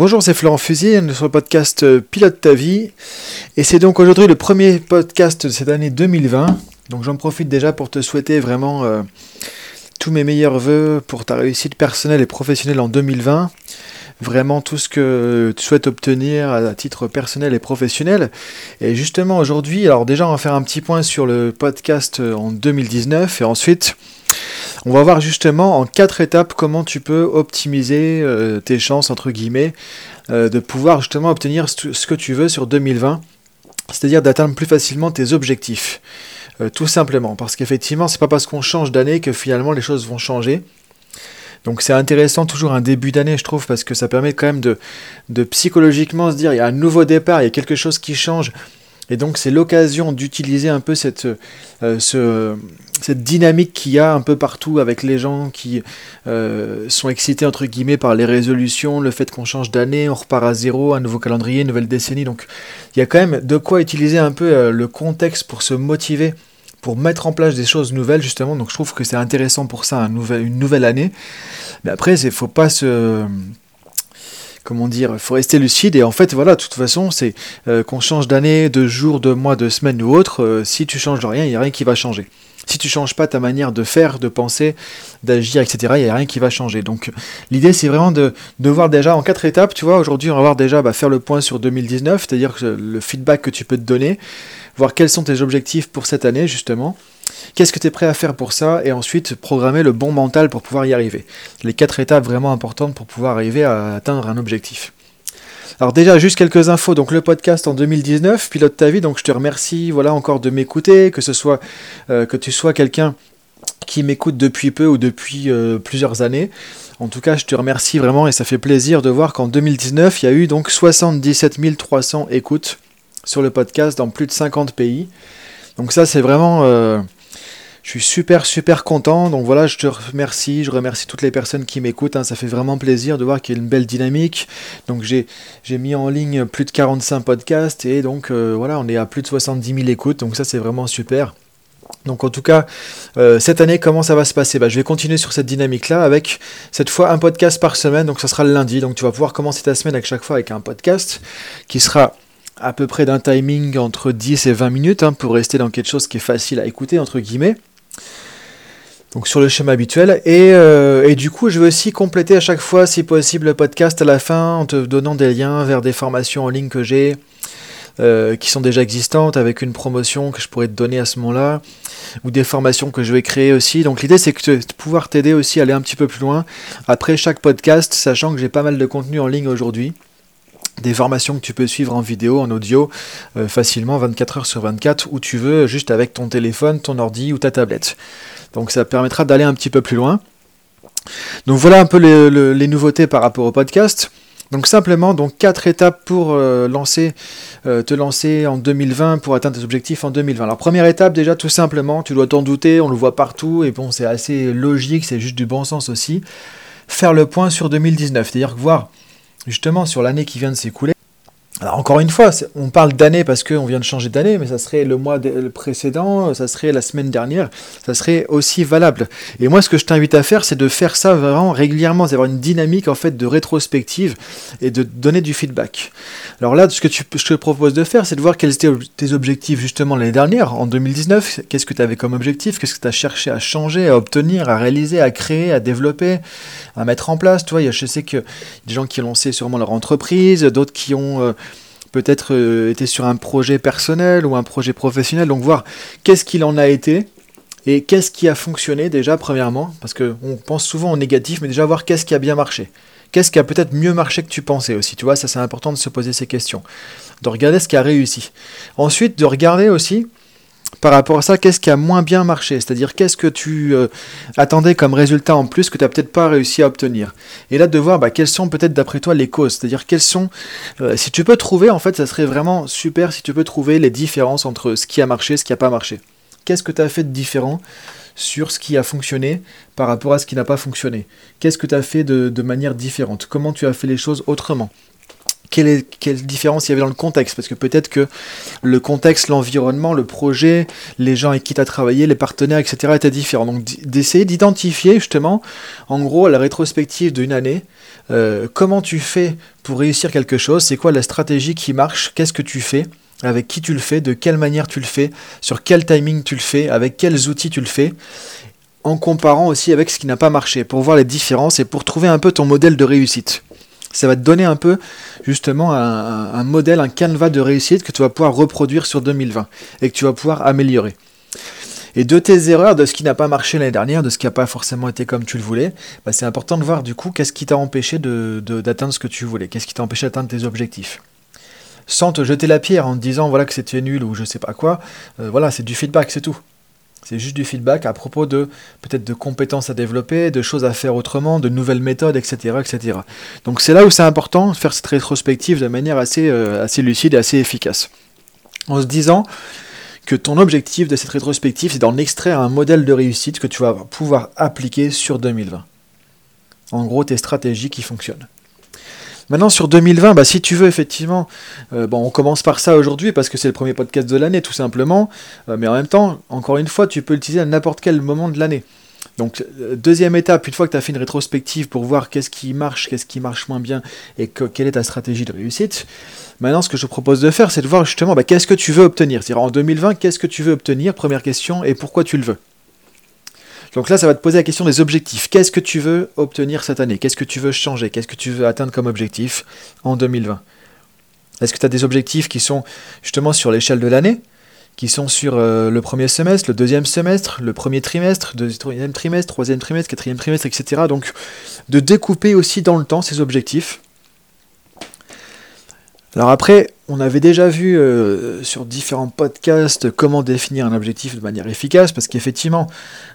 Bonjour, c'est Florent Fusil, sur le podcast euh, Pilote ta vie. Et c'est donc aujourd'hui le premier podcast de cette année 2020. Donc j'en profite déjà pour te souhaiter vraiment euh, tous mes meilleurs voeux pour ta réussite personnelle et professionnelle en 2020. Vraiment tout ce que tu souhaites obtenir à titre personnel et professionnel. Et justement aujourd'hui, alors déjà on va faire un petit point sur le podcast euh, en 2019 et ensuite on va voir justement en quatre étapes comment tu peux optimiser euh, tes chances, entre guillemets, euh, de pouvoir justement obtenir ce que tu veux sur 2020, c'est-à-dire d'atteindre plus facilement tes objectifs. Euh, tout simplement, parce qu'effectivement, c'est pas parce qu'on change d'année que finalement les choses vont changer. Donc c'est intéressant toujours un début d'année, je trouve, parce que ça permet quand même de, de psychologiquement se dire il y a un nouveau départ, il y a quelque chose qui change. Et donc c'est l'occasion d'utiliser un peu cette, euh, ce, cette dynamique qu'il y a un peu partout avec les gens qui euh, sont excités entre guillemets par les résolutions, le fait qu'on change d'année, on repart à zéro, un nouveau calendrier, une nouvelle décennie. Donc il y a quand même de quoi utiliser un peu euh, le contexte pour se motiver pour mettre en place des choses nouvelles justement donc je trouve que c'est intéressant pour ça une nouvelle année mais après il faut pas se comment dire, faut rester lucide et en fait voilà, de toute façon c'est euh, qu'on change d'année, de jour, de mois, de semaine ou autre, euh, si tu changes rien, il n'y a rien qui va changer. Si tu changes pas ta manière de faire, de penser, d'agir, etc., il n'y a rien qui va changer. Donc l'idée c'est vraiment de, de, voir déjà en quatre étapes, tu vois, aujourd'hui on va voir déjà bah, faire le point sur 2019, c'est-à-dire le feedback que tu peux te donner, voir quels sont tes objectifs pour cette année justement, Qu'est-ce que tu es prêt à faire pour ça Et ensuite, programmer le bon mental pour pouvoir y arriver? Les quatre étapes vraiment importantes pour pouvoir arriver à atteindre un objectif. Alors déjà, juste quelques infos. Donc le podcast en 2019, Pilote ta vie. Donc je te remercie voilà, encore de m'écouter, que ce soit euh, que tu sois quelqu'un qui m'écoute depuis peu ou depuis euh, plusieurs années. En tout cas, je te remercie vraiment et ça fait plaisir de voir qu'en 2019, il y a eu donc 77 300 écoutes sur le podcast dans plus de 50 pays. Donc ça, c'est vraiment... Euh, je suis super super content. Donc voilà, je te remercie. Je remercie toutes les personnes qui m'écoutent. Hein. Ça fait vraiment plaisir de voir qu'il y a une belle dynamique. Donc j'ai mis en ligne plus de 45 podcasts et donc euh, voilà, on est à plus de 70 000 écoutes. Donc ça c'est vraiment super. Donc en tout cas, euh, cette année, comment ça va se passer? Bah, Je vais continuer sur cette dynamique-là avec cette fois un podcast par semaine. Donc ça sera le lundi. Donc tu vas pouvoir commencer ta semaine avec chaque fois avec un podcast qui sera à peu près d'un timing entre 10 et 20 minutes hein, pour rester dans quelque chose qui est facile à écouter, entre guillemets. Donc sur le schéma habituel. Et, euh, et, du coup, je vais aussi compléter à chaque fois, si possible, le podcast à la fin en te donnant des liens vers des formations en ligne que j'ai, euh, qui sont déjà existantes, avec une promotion que je pourrais te donner à ce moment-là, ou des formations que je vais créer aussi. Donc l'idée, c'est de pouvoir t'aider aussi à aller un petit peu plus loin après chaque podcast, sachant que j'ai pas mal de contenu en ligne aujourd'hui des formations que tu peux suivre en vidéo, en audio, euh, facilement 24 heures sur 24, où tu veux, juste avec ton téléphone, ton ordi ou ta tablette. Donc ça permettra d'aller un petit peu plus loin. Donc voilà un peu les, nouveautés par rapport au podcast. Donc simplement, donc quatre étapes pour euh, lancer, euh, te lancer en 2020 pour atteindre tes objectifs en 2020. Alors première étape déjà tout simplement, tu dois t'en douter, on le voit partout et bon c'est assez logique, c'est juste du bon sens aussi. Faire le point sur 2019, c'est-à-dire voir justement sur l'année qui vient de s'écouler. Alors encore une fois, on parle d'année parce qu'on vient de changer d'année, mais ça serait le mois précédent, ça serait la semaine dernière, ça serait aussi valable. Et moi, ce que je t'invite à faire, c'est de faire ça vraiment régulièrement, d'avoir une dynamique en fait de rétrospective et de donner du feedback. Alors là, ce que tu, je te propose de faire, c'est de voir quels étaient tes objectifs justement l'année dernière, en 2019. Qu'est-ce que tu avais comme objectif? Qu'est-ce que tu as cherché à changer, à obtenir, à réaliser, à créer, à développer, à mettre en place? Tu vois, je sais que des gens qui ont lancé sûrement leur entreprise, d'autres qui ont euh, peut-être euh, été sur un projet personnel ou un projet professionnel. Donc voir qu'est-ce qu'il en a été et qu'est-ce qui a fonctionné déjà premièrement, parce qu'on pense souvent au négatif, mais déjà voir qu'est-ce qui a bien marché. Qu'est-ce qui a peut-être mieux marché que tu pensais aussi, tu vois, ça c'est important de se poser ces questions. De regarder ce qui a réussi. Ensuite, de regarder aussi par rapport à ça, qu'est-ce qui a moins bien marché? C'est-à-dire, qu'est-ce que tu euh, attendais comme résultat en plus que tu n'as peut-être pas réussi à obtenir? Et là, de voir bah, quelles sont peut-être d'après toi les causes? C'est-à-dire, quelles sont. Euh, si tu peux trouver, en fait, ça serait vraiment super si tu peux trouver les différences entre ce qui a marché et ce qui n'a pas marché. Qu'est-ce que tu as fait de différent sur ce qui a fonctionné par rapport à ce qui n'a pas fonctionné? Qu'est-ce que tu as fait de, de manière différente? Comment tu as fait les choses autrement? Quelle, différence il y avait dans le contexte. Parce que peut-être que le contexte, l'environnement, le projet, les gens avec qui tu as travaillé, les partenaires, etc. étaient différents. Donc d'essayer d'identifier justement, en gros, la rétrospective d'une année, euh, comment tu fais pour réussir quelque chose, c'est quoi la stratégie qui marche, qu'est-ce que tu fais, avec qui tu le fais, de quelle manière tu le fais, sur quel timing tu le fais, avec quels outils tu le fais, en comparant aussi avec ce qui n'a pas marché, pour voir les différences et pour trouver un peu ton modèle de réussite. Ça va te donner un peu justement un, modèle, un canevas de réussite que tu vas pouvoir reproduire sur 2020 et que tu vas pouvoir améliorer. Et de tes erreurs, de ce qui n'a pas marché l'année dernière, de ce qui n'a pas forcément été comme tu le voulais, bah, c'est important de voir du coup qu'est-ce qui t'a empêché d'atteindre ce que tu voulais, qu'est-ce qui t'a empêché d'atteindre tes objectifs? Sans te jeter la pierre en te disant voilà que c'était nul ou je sais pas quoi, euh, voilà, c'est du feedback, c'est tout. C'est juste du feedback à propos de peut-être de compétences à développer, de choses à faire autrement, de nouvelles méthodes, etc. etc. Donc c'est là où c'est important de faire cette rétrospective de manière assez, euh, assez lucide et assez efficace. En se disant, que ton objectif de cette rétrospective, c'est d'en extraire un modèle de réussite que tu vas pouvoir appliquer sur 2020. En gros, tes stratégies qui fonctionnent. Maintenant, sur 2020, bah, si tu veux effectivement, euh, bon, on commence par ça aujourd'hui parce que c'est le premier podcast de l'année, tout simplement. Euh, mais en même temps, encore une fois, tu peux l'utiliser à n'importe quel moment de l'année. Donc, euh, deuxième étape, une fois que tu as fait une rétrospective pour voir qu'est-ce qui marche, qu'est-ce qui marche moins bien et quelle est ta stratégie de réussite, maintenant, ce que je propose de faire, c'est de voir justement bah, qu'est-ce que tu veux obtenir. C'est-à-dire en 2020, qu'est-ce que tu veux obtenir, première question, et pourquoi tu le veux? Donc là, ça va te poser la question des objectifs. Qu'est-ce que tu veux obtenir cette année? Qu'est-ce que tu veux changer? Qu'est-ce que tu veux atteindre comme objectif en 2020 Est-ce que tu as des objectifs qui sont justement sur l'échelle de l'année? Qui sont sur euh, le premier semestre, le deuxième semestre, le premier trimestre, deuxième trimestre, troisième trimestre, quatrième trimestre, etc. Donc de découper aussi dans le temps ces objectifs. Alors après, on avait déjà vu euh, sur différents podcasts comment définir un objectif de manière efficace, parce qu'effectivement,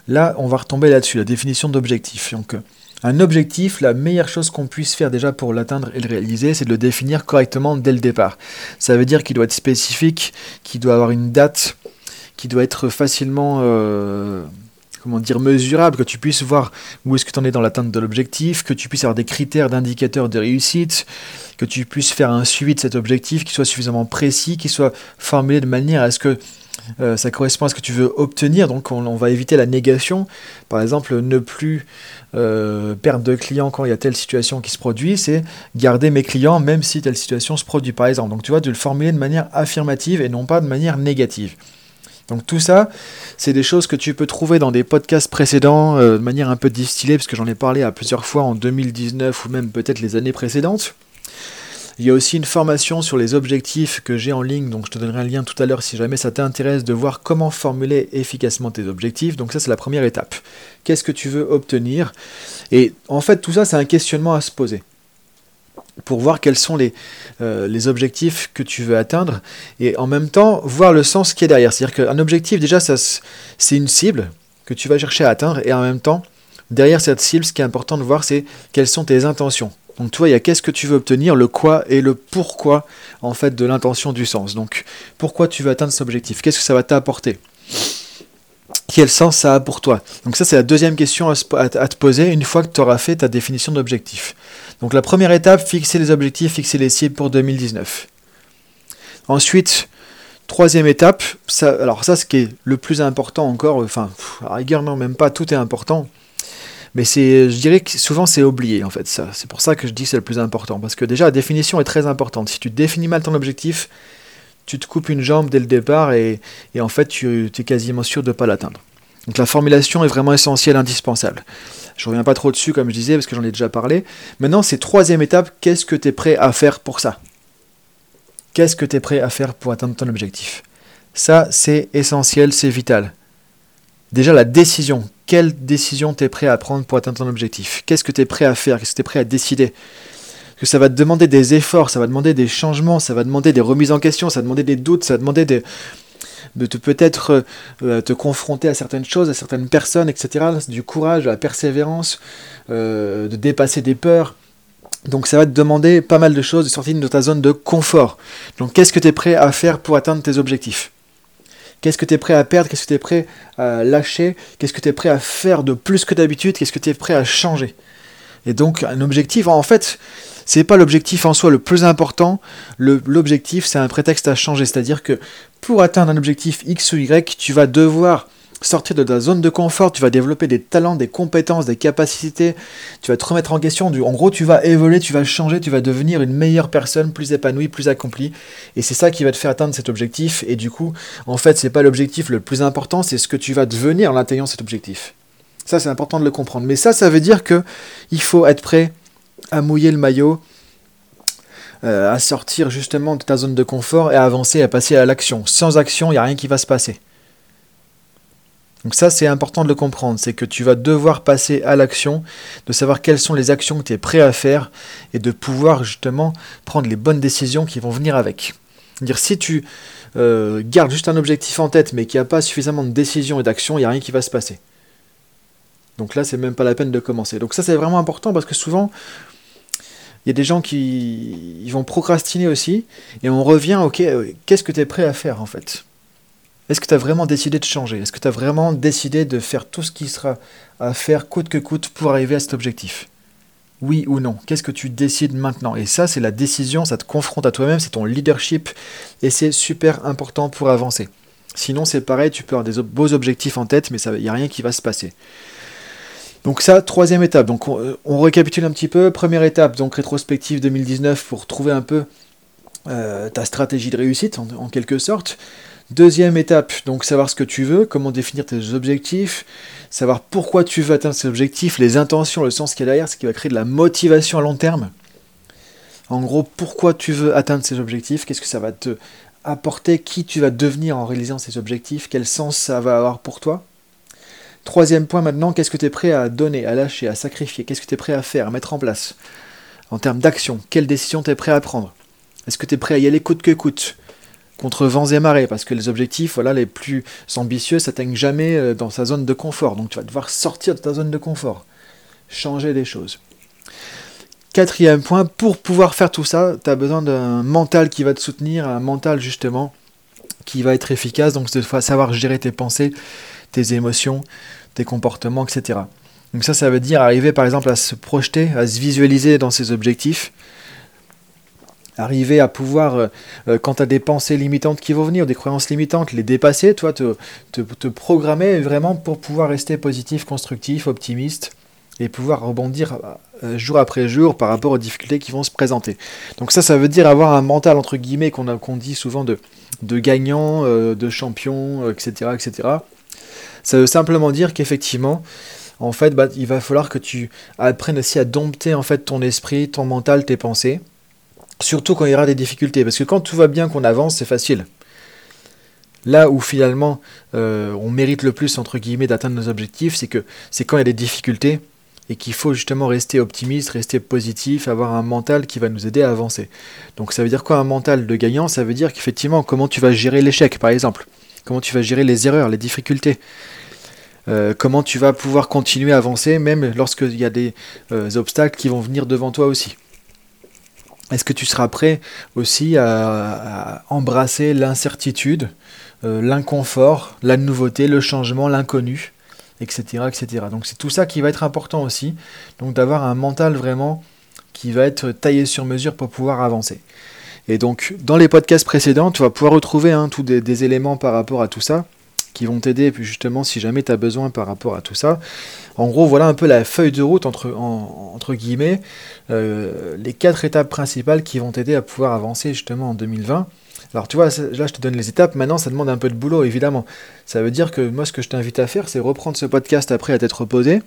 là, on va retomber là-dessus, la définition d'objectif. Donc, euh, un objectif, la meilleure chose qu'on puisse faire déjà pour l'atteindre et le réaliser, c'est de le définir correctement dès le départ. Ça veut dire qu'il doit être spécifique, qu'il doit avoir une date, qu'il doit être facilement euh, comment dire, mesurable, que tu puisses voir où est-ce que tu en es dans l'atteinte de l'objectif, que tu puisses avoir des critères d'indicateurs de réussite, que tu puisses faire un suivi de cet objectif qui soit suffisamment précis, qui soit formulé de manière à ce que euh, ça correspond à ce que tu veux obtenir, donc on, va éviter la négation. Par exemple, ne plus euh, perdre de clients quand il y a telle situation qui se produit, c'est garder mes clients même si telle situation se produit, par exemple. Donc tu vois, de le formuler de manière affirmative et non pas de manière négative. Donc tout ça, c'est des choses que tu peux trouver dans des podcasts précédents euh, de manière un peu distillée, parce que j'en ai parlé à plusieurs fois en 2019 ou même peut-être les années précédentes. Il y a aussi une formation sur les objectifs que j'ai en ligne, donc je te donnerai un lien tout à l'heure si jamais ça t'intéresse de voir comment formuler efficacement tes objectifs. Donc ça c'est la première étape. Qu'est-ce que tu veux obtenir? Et en fait tout ça c'est un questionnement à se poser pour voir quels sont les, euh, les objectifs que tu veux atteindre et en même temps voir le sens qui est derrière. C'est-à-dire qu'un objectif déjà c'est une cible que tu vas chercher à atteindre et en même temps derrière cette cible ce qui est important de voir c'est quelles sont tes intentions. Donc tu vois, il y a qu'est-ce que tu veux obtenir, le quoi et le pourquoi en fait de l'intention du sens. Donc pourquoi tu veux atteindre cet objectif? Qu'est-ce que ça va t'apporter? Quel sens ça a pour toi? Donc ça c'est la deuxième question à, te poser une fois que tu auras fait ta définition d'objectif. Donc la première étape, fixer les objectifs, fixer les cibles pour 2019. Ensuite, troisième étape, alors ça ce qui est le plus important encore, enfin, à même pas, tout est important. Mais c'est, je dirais que souvent c'est oublié en fait ça. C'est pour ça que je dis c'est le plus important. Parce que déjà la définition est très importante. Si tu définis mal ton objectif, tu te coupes une jambe dès le départ et, en fait tu es quasiment sûr de ne pas l'atteindre. Donc la formulation est vraiment essentielle, indispensable. Je reviens pas trop dessus comme je disais parce que j'en ai déjà parlé. Maintenant c'est troisième étape, qu'est-ce que tu es prêt à faire pour ça? Qu'est-ce que tu es prêt à faire pour atteindre ton objectif? Ça c'est essentiel, c'est vital. Déjà la décision, quelle décision tu es prêt à prendre pour atteindre ton objectif? Qu'est-ce que tu es prêt à faire? Qu'est-ce que tu es prêt à décider? Parce que ça va te demander des efforts, ça va demander des changements, ça va demander des remises en question, ça va demander des doutes, ça va demander de te peut-être euh, te confronter à certaines choses, à certaines personnes, etc. Du courage, de la persévérance, euh, de dépasser des peurs. Donc ça va te demander pas mal de choses, de sortir de ta zone de confort. Donc qu'est-ce que tu es prêt à faire pour atteindre tes objectifs? Qu'est-ce que tu es prêt à perdre? Qu'est-ce que tu es prêt à lâcher? Qu'est-ce que tu es prêt à faire de plus que d'habitude? Qu'est-ce que tu es prêt à changer? Et donc, un objectif, en fait, c'est pas l'objectif en soi le plus important. L'objectif, c'est un prétexte à changer. C'est-à-dire que pour atteindre un objectif X ou Y, tu vas devoir sortir de ta zone de confort, tu vas développer des talents, des compétences, des capacités, tu vas te remettre en question, en gros tu vas évoluer, tu vas changer, tu vas devenir une meilleure personne, plus épanouie, plus accomplie, et c'est ça qui va te faire atteindre cet objectif, et du coup, en fait, c'est pas l'objectif le plus important, c'est ce que tu vas devenir en atteignant cet objectif. Ça, c'est important de le comprendre. Mais ça, ça veut dire que il faut être prêt à mouiller le maillot, euh, à sortir justement de ta zone de confort et à avancer, à passer à l'action. Sans action, il n'y a rien qui va se passer. Donc ça, c'est important de le comprendre, c'est que tu vas devoir passer à l'action, de savoir quelles sont les actions que tu es prêt à faire et de pouvoir justement prendre les bonnes décisions qui vont venir avec. Dire si tu euh, gardes juste un objectif en tête mais qu'il n'y a pas suffisamment de décisions et d'actions, il n'y a rien qui va se passer. Donc là, c'est même pas la peine de commencer. Donc ça, c'est vraiment important parce que souvent, il y a des gens qui vont procrastiner aussi et on revient, ok, euh, qu'est-ce que tu es prêt à faire en fait? Est-ce que tu as vraiment décidé de changer? Est-ce que tu as vraiment décidé de faire tout ce qui sera à faire coûte que coûte pour arriver à cet objectif? Oui ou non? Qu'est-ce que tu décides maintenant? Et ça, c'est la décision, ça te confronte à toi-même, c'est ton leadership et c'est super important pour avancer. Sinon, c'est pareil, tu peux avoir des beaux objectifs en tête, mais il n'y a rien qui va se passer. Donc ça, troisième étape. Donc on, récapitule un petit peu. Première étape, donc rétrospective 2019 pour trouver un peu euh, ta stratégie de réussite en quelque sorte. Deuxième étape, donc savoir ce que tu veux, comment définir tes objectifs, savoir pourquoi tu veux atteindre ces objectifs, les intentions, le sens qu'il y a derrière, ce qui va créer de la motivation à long terme. En gros, pourquoi tu veux atteindre ces objectifs, qu'est-ce que ça va te apporter, qui tu vas devenir en réalisant ces objectifs, quel sens ça va avoir pour toi. Troisième point maintenant, qu'est-ce que tu es prêt à donner, à lâcher, à sacrifier, qu'est-ce que tu es prêt à faire, à mettre en place? En termes d'action, quelle décision tu es prêt à prendre? Est-ce que tu es prêt à y aller coûte que coûte? Contre vents et marées, parce que les objectifs voilà, les plus ambitieux s'atteignent jamais euh, dans sa zone de confort. Donc tu vas devoir sortir de ta zone de confort, changer des choses. Quatrième point, pour pouvoir faire tout ça, tu as besoin d'un mental qui va te soutenir, un mental justement qui va être efficace, donc c'est savoir gérer tes pensées, tes émotions, tes comportements, etc. Donc ça, ça veut dire arriver par exemple à se projeter, à se visualiser dans ses objectifs, arriver à pouvoir, euh, euh, quand des pensées limitantes qui vont venir, des croyances limitantes, les dépasser, toi, te, programmer vraiment pour pouvoir rester positif, constructif, optimiste et pouvoir rebondir euh, jour après jour par rapport aux difficultés qui vont se présenter. Donc ça, ça veut dire avoir un mental, entre guillemets, qu'on dit souvent de, de gagnant, de champion, etc., etc. Ça veut simplement dire qu'effectivement, en fait, bah, il va falloir que tu apprennes aussi à dompter en fait ton esprit, ton mental, tes pensées, Surtout quand il y aura des difficultés. Parce que quand tout va bien, qu'on avance, c'est facile. Là où finalement euh, on mérite le plus, entre guillemets, d'atteindre nos objectifs, c'est que c'est quand il y a des difficultés et qu'il faut justement rester optimiste, rester positif, avoir un mental qui va nous aider à avancer. Donc ça veut dire quoi un mental de gagnant? Ça veut dire qu'effectivement, comment tu vas gérer l'échec, par exemple? Comment tu vas gérer les erreurs, les difficultés euh, comment tu vas pouvoir continuer à avancer même lorsqu'il y a des euh, obstacles qui vont venir devant toi aussi. Est-ce que tu seras prêt aussi à, embrasser l'incertitude, euh, l'inconfort, la nouveauté, le changement, l'inconnu, etc., etc. Donc c'est tout ça qui va être important aussi, donc d'avoir un mental vraiment qui va être taillé sur mesure pour pouvoir avancer. Et donc dans les podcasts précédents, tu vas pouvoir retrouver hein, tous des éléments par rapport à tout ça qui vont t'aider, justement, si jamais tu as besoin par rapport à tout ça. En gros, voilà un peu la feuille de route, entre, guillemets, euh, les quatre étapes principales qui vont t'aider à pouvoir avancer justement en 2020. Alors tu vois, là je te donne les étapes, maintenant ça demande un peu de boulot évidemment. Ça veut dire que moi ce que je t'invite à faire, c'est reprendre ce podcast après à t'être reposé,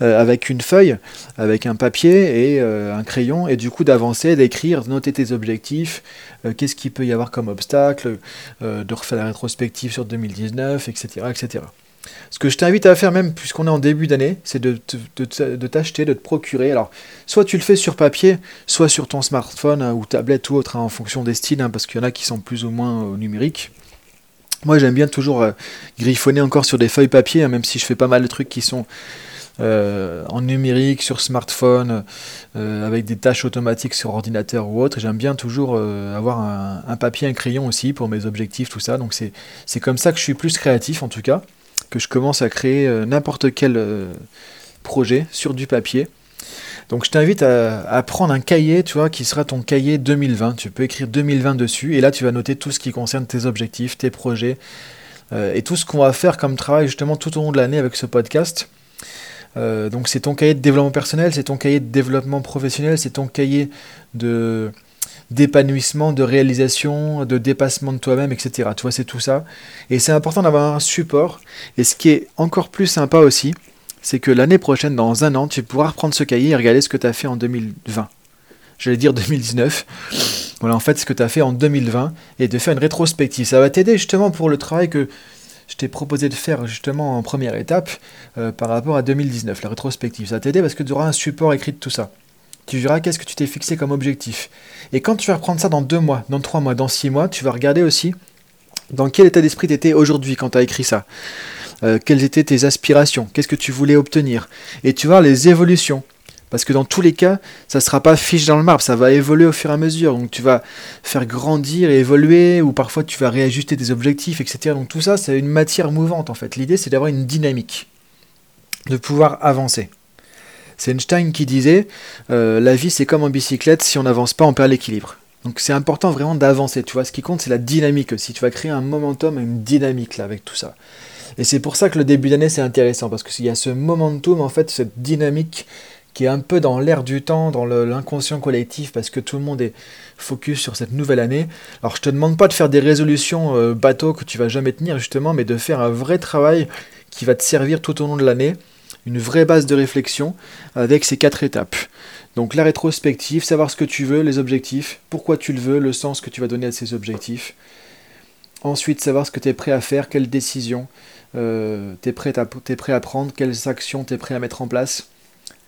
avec une feuille, avec un papier et euh, un crayon, et du coup d'avancer, d'écrire, noter tes objectifs, euh, qu'est-ce qu'il peut y avoir comme obstacle, de refaire la rétrospective sur 2019, etc. etc. Ce que je t'invite à faire même, puisqu'on est en début d'année, c'est de, t'acheter, de te procurer. Alors, soit tu le fais sur papier, soit sur ton smartphone ou tablette ou autre, hein, en fonction des styles, hein, parce qu'il y en a qui sont plus ou moins au numérique. Moi, j'aime bien toujours griffonner encore sur des feuilles papier, hein, même si je fais pas mal de trucs qui sont euh, en numérique, sur smartphone, euh, avec des tâches automatiques sur ordinateur ou autre. J'aime bien toujours euh, avoir un, papier, un crayon aussi pour mes objectifs, tout ça. Donc c'est comme ça que je suis plus créatif en tout cas, que je commence à créer n'importe quel projet sur du papier. Donc je t'invite à, prendre un cahier, tu vois, qui sera ton cahier 2020. Tu peux écrire 2020 dessus et là tu vas noter tout ce qui concerne tes objectifs, tes projets et tout ce qu'on va faire comme travail justement tout au long de l'année avec ce podcast. Euh, donc c'est ton cahier de développement personnel, c'est ton cahier de développement professionnel, c'est ton cahier de d'épanouissement, de réalisation, de dépassement de toi-même, etc. Tu vois, c'est tout ça. Et c'est important d'avoir un support. Et ce qui est encore plus sympa aussi, c'est que l'année prochaine, dans un an, tu pourras reprendre ce cahier et regarder ce que tu as fait en 2020. J'allais dire 2019. Voilà, en fait, ce que tu as fait en 2020 et de faire une rétrospective. Ça va t'aider justement pour le travail que je t'ai proposé de faire justement en première étape euh, par rapport à 2019, la rétrospective. Ça t'aider parce que tu auras un support écrit de tout ça. Tu verras qu'est-ce que tu t'es fixé comme objectif. Et quand tu vas reprendre ça dans deux mois, dans trois mois, dans six mois, tu vas regarder aussi dans quel état d'esprit tu étais aujourd'hui quand tu as écrit ça. Euh, quelles étaient tes aspirations, qu'est-ce que tu voulais obtenir? Et tu vois les évolutions. Parce que dans tous les cas, ça ne sera pas fiche dans le marbre, ça va évoluer au fur et à mesure. Donc tu vas faire grandir et évoluer, ou parfois tu vas réajuster tes objectifs, etc. Donc tout ça, c'est une matière mouvante en fait. L'idée, c'est d'avoir une dynamique, de pouvoir avancer. C'est Einstein qui disait euh, la vie c'est comme en bicyclette, si on n'avance pas on perd l'équilibre. Donc c'est important vraiment d'avancer, tu vois, ce qui compte c'est la dynamique aussi, tu vas créer un momentum, une dynamique là avec tout ça. Et c'est pour ça que le début d'année c'est intéressant, parce qu'il y a ce momentum en fait, cette dynamique qui est un peu dans l'air du temps, dans l'inconscient collectif, parce que tout le monde est focus sur cette nouvelle année. Alors je te demande pas de faire des résolutions euh, bateaux que tu vas jamais tenir justement, mais de faire un vrai travail qui va te servir tout au long de l'année une vraie base de réflexion avec ces quatre étapes. Donc la rétrospective, savoir ce que tu veux, les objectifs, pourquoi tu le veux, le sens que tu vas donner à ces objectifs. Ensuite, savoir ce que tu es prêt à faire, quelles décisions euh, tu es, prêt à prendre, quelles actions tu es prêt à mettre en place.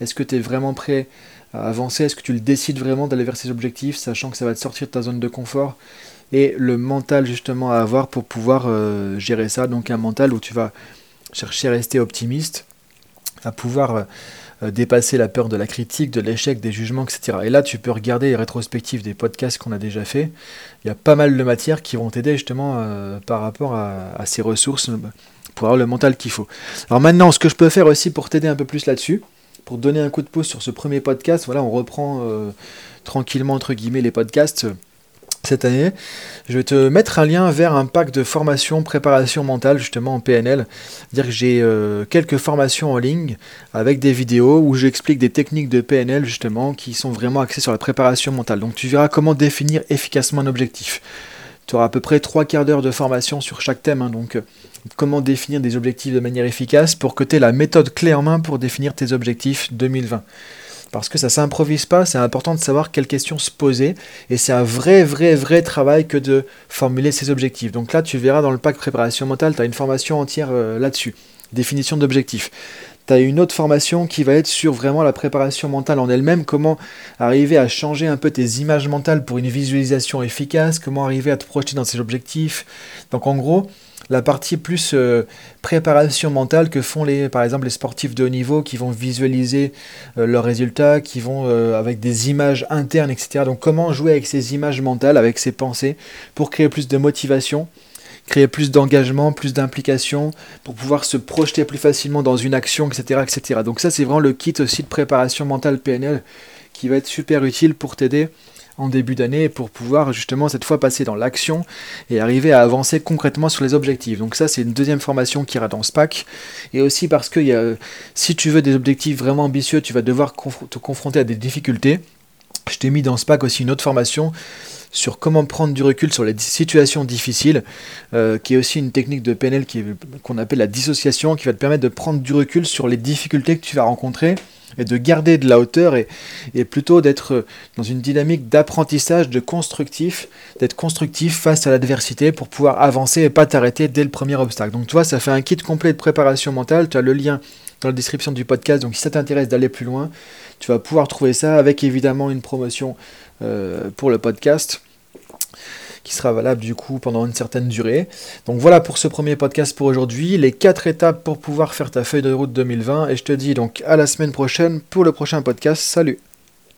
Est-ce que tu es vraiment prêt à avancer? Est-ce que tu le décides vraiment d'aller vers ces objectifs, sachant que ça va te sortir de ta zone de confort Et le mental justement à avoir pour pouvoir euh, gérer ça? Donc un mental où tu vas chercher à rester optimiste, à pouvoir euh, euh, dépasser la peur de la critique, de l'échec, des jugements, etc. Et là, tu peux regarder les rétrospectives des podcasts qu'on a déjà fait. Il y a pas mal de matières qui vont t'aider justement par rapport à, ces ressources pour avoir le mental qu'il faut. Alors maintenant, ce que je peux faire aussi pour t'aider un peu plus là-dessus, pour donner un coup de pouce sur ce premier podcast, voilà, on reprend tranquillement entre guillemets les podcasts cette année, je vais te mettre un lien vers un pack de formation préparation mentale justement en PNL. Que j'ai euh, quelques formations en ligne avec des vidéos où j'explique des techniques de PNL justement qui sont vraiment axées sur la préparation mentale. Donc tu verras comment définir efficacement un objectif. Tu auras à peu près trois quarts d'heure de formation sur chaque thème. Hein, donc euh, comment définir des objectifs de manière efficace pour que tu aies la méthode clé en main pour définir tes objectifs 2020 parce que ça s'improvise pas, c'est important de savoir quelles questions se poser, et c'est un vrai, vrai, vrai travail que de formuler ses objectifs. Donc là, tu verras dans le pack préparation mentale, tu as une formation entière euh, là-dessus, définition d'objectifs. Tu as une autre formation qui va être sur vraiment la préparation mentale en elle-même, comment arriver à changer un peu tes images mentales pour une visualisation efficace, comment arriver à te projeter dans ces objectifs? Donc en gros, la partie plus euh, préparation mentale que font les, par exemple les sportifs de haut niveau qui vont visualiser euh, leurs résultats, qui vont euh, avec des images internes, etc. Donc comment jouer avec ces images mentales, avec ces pensées, pour créer plus de motivation, créer plus d'engagement, plus d'implication, pour pouvoir se projeter plus facilement dans une action, etc. etc. Donc ça c'est vraiment le kit aussi de préparation mentale PNL qui va être super utile pour t'aider en début d'année pour pouvoir justement cette fois passer dans l'action et arriver à avancer concrètement sur les objectifs. Donc ça c'est une deuxième formation qui ira dans ce pack et aussi parce que si tu veux des objectifs vraiment ambitieux tu vas devoir te confronter à des difficultés. Je t'ai mis dans ce pack aussi une autre formation sur comment prendre du recul sur les situations difficiles, euh, qui est aussi une technique de PNL qu'on appelle la dissociation, qui va te permettre de prendre du recul sur les difficultés que tu vas rencontrer et de garder de la hauteur et, et plutôt d'être dans une dynamique d'apprentissage, de constructif, d'être constructif face à l'adversité pour pouvoir avancer et pas t'arrêter dès le premier obstacle. Donc tu vois, ça fait un kit complet de préparation mentale, tu as le lien dans la description du podcast, donc si ça t'intéresse d'aller plus loin, tu vas pouvoir trouver ça avec évidemment une promotion euh, pour le podcast qui sera valable du coup pendant une certaine durée. Donc voilà pour ce premier podcast pour aujourd'hui, les quatre étapes pour pouvoir faire ta feuille de route 2020 et je te dis donc à la semaine prochaine pour le prochain podcast. Salut